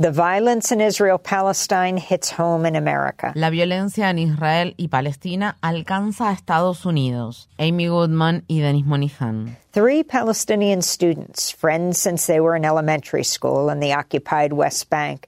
La violencia en Israel y Palestina alcanza a Estados Unidos. Amy Goodman y Denis Monihan. Three Palestinian students, friends since they were in elementary school in the occupied West Bank,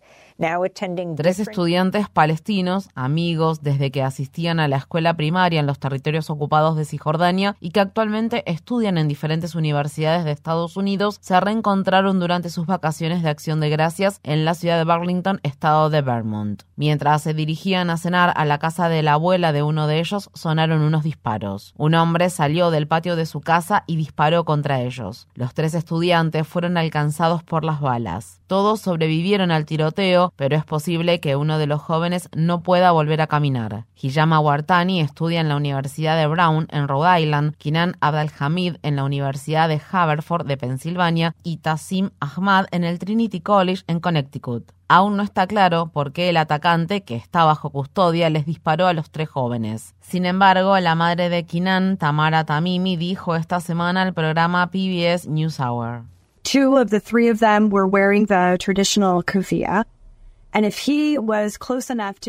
Tres estudiantes palestinos, amigos desde que asistían a la escuela primaria en los territorios ocupados de Cisjordania y que actualmente estudian en diferentes universidades de Estados Unidos, se reencontraron durante sus vacaciones de acción de gracias en la ciudad de Burlington, estado de Vermont. Mientras se dirigían a cenar a la casa de la abuela de uno de ellos, sonaron unos disparos. Un hombre salió del patio de su casa y disparó contra ellos. Los tres estudiantes fueron alcanzados por las balas. Todos sobrevivieron al tiroteo, pero es posible que uno de los jóvenes no pueda volver a caminar. Hijama Wartani estudia en la Universidad de Brown en Rhode Island, Kinan Abdelhamid en la Universidad de Haverford de Pensilvania y Tassim Ahmad en el Trinity College en Connecticut. Aún no está claro por qué el atacante, que está bajo custodia, les disparó a los tres jóvenes. Sin embargo, la madre de Kinan, Tamara Tamimi, dijo esta semana al programa PBS NewsHour. Two of the three of them were wearing the traditional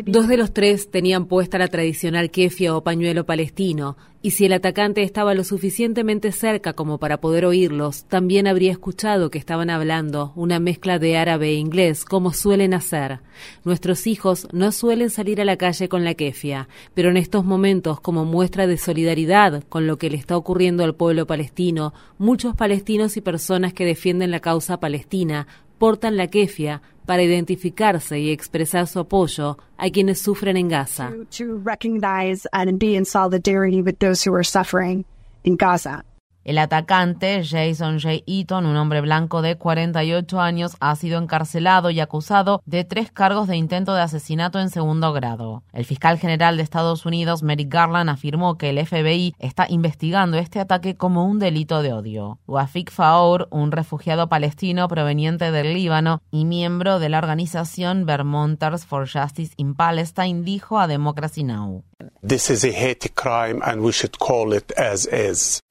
Dos de los tres tenían puesta la tradicional kefia o pañuelo palestino, y si el atacante estaba lo suficientemente cerca como para poder oírlos, también habría escuchado que estaban hablando una mezcla de árabe e inglés, como suelen hacer. Nuestros hijos no suelen salir a la calle con la kefia, pero en estos momentos, como muestra de solidaridad con lo que le está ocurriendo al pueblo palestino, muchos palestinos y personas que defienden la causa palestina portan la kefia para identificarse y expresar su apoyo a quienes sufren en Gaza. El atacante, Jason J. Eaton, un hombre blanco de 48 años, ha sido encarcelado y acusado de tres cargos de intento de asesinato en segundo grado. El fiscal general de Estados Unidos, Merrick Garland, afirmó que el FBI está investigando este ataque como un delito de odio. Wafik Faour, un refugiado palestino proveniente del Líbano y miembro de la organización Vermonters for Justice in Palestine, dijo a Democracy Now! This is a hate crime and we should call it as is.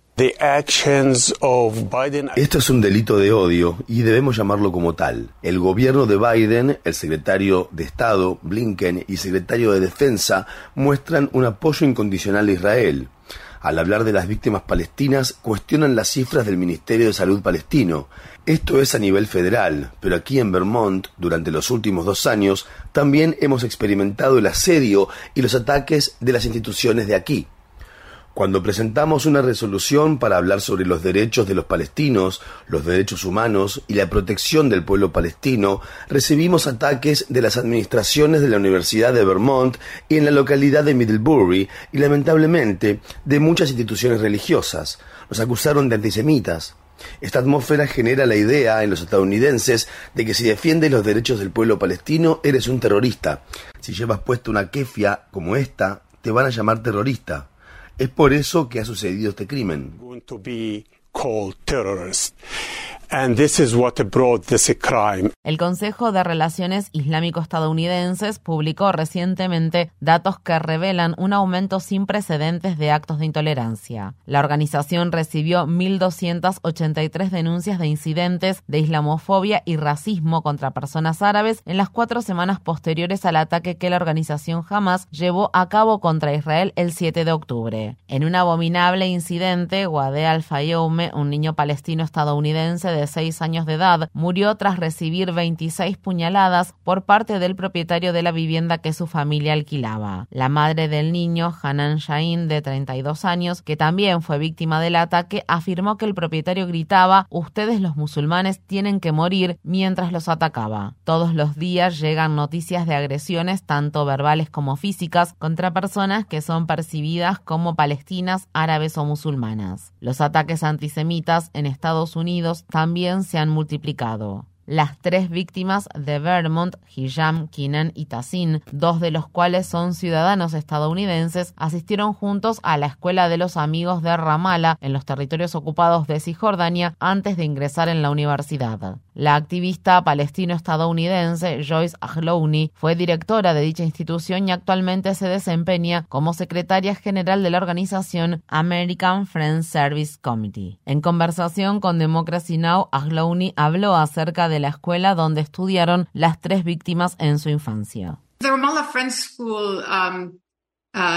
Esto es un delito de odio y debemos llamarlo como tal. El gobierno de Biden, el secretario de Estado, Blinken, y secretario de Defensa muestran un apoyo incondicional a Israel. Al hablar de las víctimas palestinas, cuestionan las cifras del Ministerio de Salud palestino. Esto es a nivel federal, pero aquí en Vermont, durante los últimos dos años, también hemos experimentado el asedio y los ataques de las instituciones de aquí. Cuando presentamos una resolución para hablar sobre los derechos de los palestinos, los derechos humanos y la protección del pueblo palestino, recibimos ataques de las administraciones de la Universidad de Vermont y en la localidad de Middlebury y lamentablemente de muchas instituciones religiosas. Nos acusaron de antisemitas. Esta atmósfera genera la idea en los estadounidenses de que si defiendes los derechos del pueblo palestino eres un terrorista. Si llevas puesta una kefia como esta, te van a llamar terrorista. Es por eso que ha sucedido este crimen. El Consejo de Relaciones Islámico-Estadounidenses publicó recientemente datos que revelan un aumento sin precedentes de actos de intolerancia. La organización recibió 1.283 denuncias de incidentes de islamofobia y racismo contra personas árabes en las cuatro semanas posteriores al ataque que la organización Hamas llevó a cabo contra Israel el 7 de octubre. En un abominable incidente, Wadé al-Fayoume, un niño palestino estadounidense de de seis años de edad, murió tras recibir 26 puñaladas por parte del propietario de la vivienda que su familia alquilaba. La madre del niño, Hanan Shahin, de 32 años, que también fue víctima del ataque, afirmó que el propietario gritaba Ustedes los musulmanes tienen que morir mientras los atacaba. Todos los días llegan noticias de agresiones, tanto verbales como físicas, contra personas que son percibidas como palestinas, árabes o musulmanas. Los ataques antisemitas en Estados Unidos también también se han multiplicado. Las tres víctimas de Vermont, Hijam, Kinan y Tassin, dos de los cuales son ciudadanos estadounidenses, asistieron juntos a la Escuela de los Amigos de Ramallah en los territorios ocupados de Cisjordania antes de ingresar en la universidad. La activista palestino-estadounidense Joyce Ahlouni fue directora de dicha institución y actualmente se desempeña como secretaria general de la organización American Friends Service Committee. En conversación con Democracy Now, Ahlouni habló acerca de la escuela donde estudiaron las tres víctimas en su infancia. Um, uh,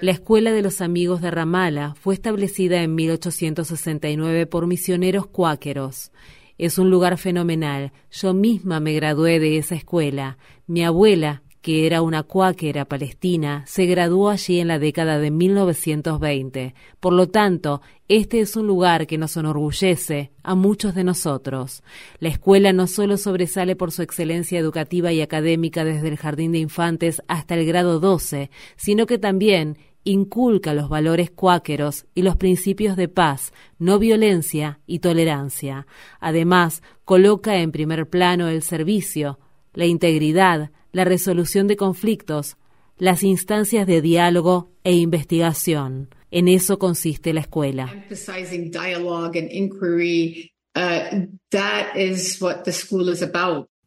la Escuela de los Amigos de Ramallah fue establecida en 1869 por misioneros cuáqueros. Es un lugar fenomenal. Yo misma me gradué de esa escuela. Mi abuela, que era una cuáquera palestina, se graduó allí en la década de 1920. Por lo tanto, este es un lugar que nos enorgullece a muchos de nosotros. La escuela no solo sobresale por su excelencia educativa y académica desde el jardín de infantes hasta el grado 12, sino que también inculca los valores cuáqueros y los principios de paz, no violencia y tolerancia. Además, coloca en primer plano el servicio, la integridad, la resolución de conflictos, las instancias de diálogo e investigación. En eso consiste la escuela.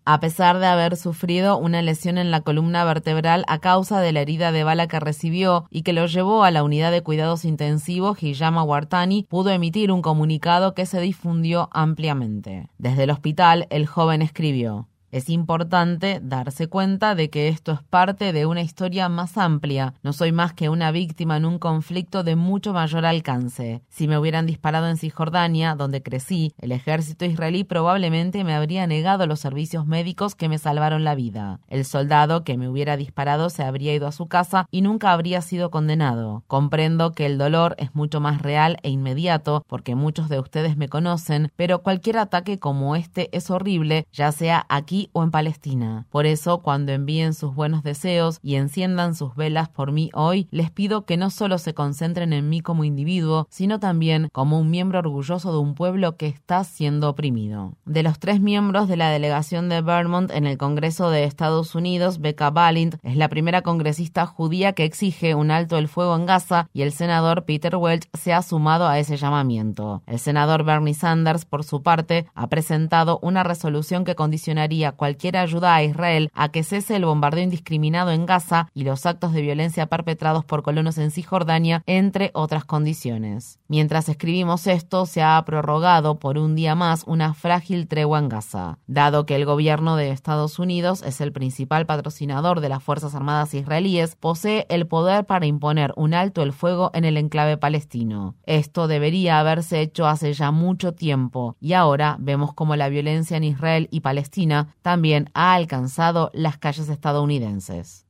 A pesar de haber sufrido una lesión en la columna vertebral a causa de la herida de bala que recibió y que lo llevó a la unidad de cuidados intensivos, Hiyama Wartani pudo emitir un comunicado que se difundió ampliamente. Desde el hospital, el joven escribió. Es importante darse cuenta de que esto es parte de una historia más amplia. No soy más que una víctima en un conflicto de mucho mayor alcance. Si me hubieran disparado en Cisjordania, donde crecí, el ejército israelí probablemente me habría negado los servicios médicos que me salvaron la vida. El soldado que me hubiera disparado se habría ido a su casa y nunca habría sido condenado. Comprendo que el dolor es mucho más real e inmediato porque muchos de ustedes me conocen, pero cualquier ataque como este es horrible, ya sea aquí o en Palestina. Por eso, cuando envíen sus buenos deseos y enciendan sus velas por mí hoy, les pido que no solo se concentren en mí como individuo, sino también como un miembro orgulloso de un pueblo que está siendo oprimido. De los tres miembros de la delegación de Vermont en el Congreso de Estados Unidos, Becca Balint es la primera congresista judía que exige un alto el fuego en Gaza y el senador Peter Welch se ha sumado a ese llamamiento. El senador Bernie Sanders, por su parte, ha presentado una resolución que condicionaría cualquier ayuda a Israel a que cese el bombardeo indiscriminado en Gaza y los actos de violencia perpetrados por colonos en Cisjordania, entre otras condiciones. Mientras escribimos esto, se ha prorrogado por un día más una frágil tregua en Gaza. Dado que el gobierno de Estados Unidos es el principal patrocinador de las Fuerzas Armadas israelíes, posee el poder para imponer un alto el fuego en el enclave palestino. Esto debería haberse hecho hace ya mucho tiempo y ahora vemos como la violencia en Israel y Palestina también ha alcanzado las calles estadounidenses.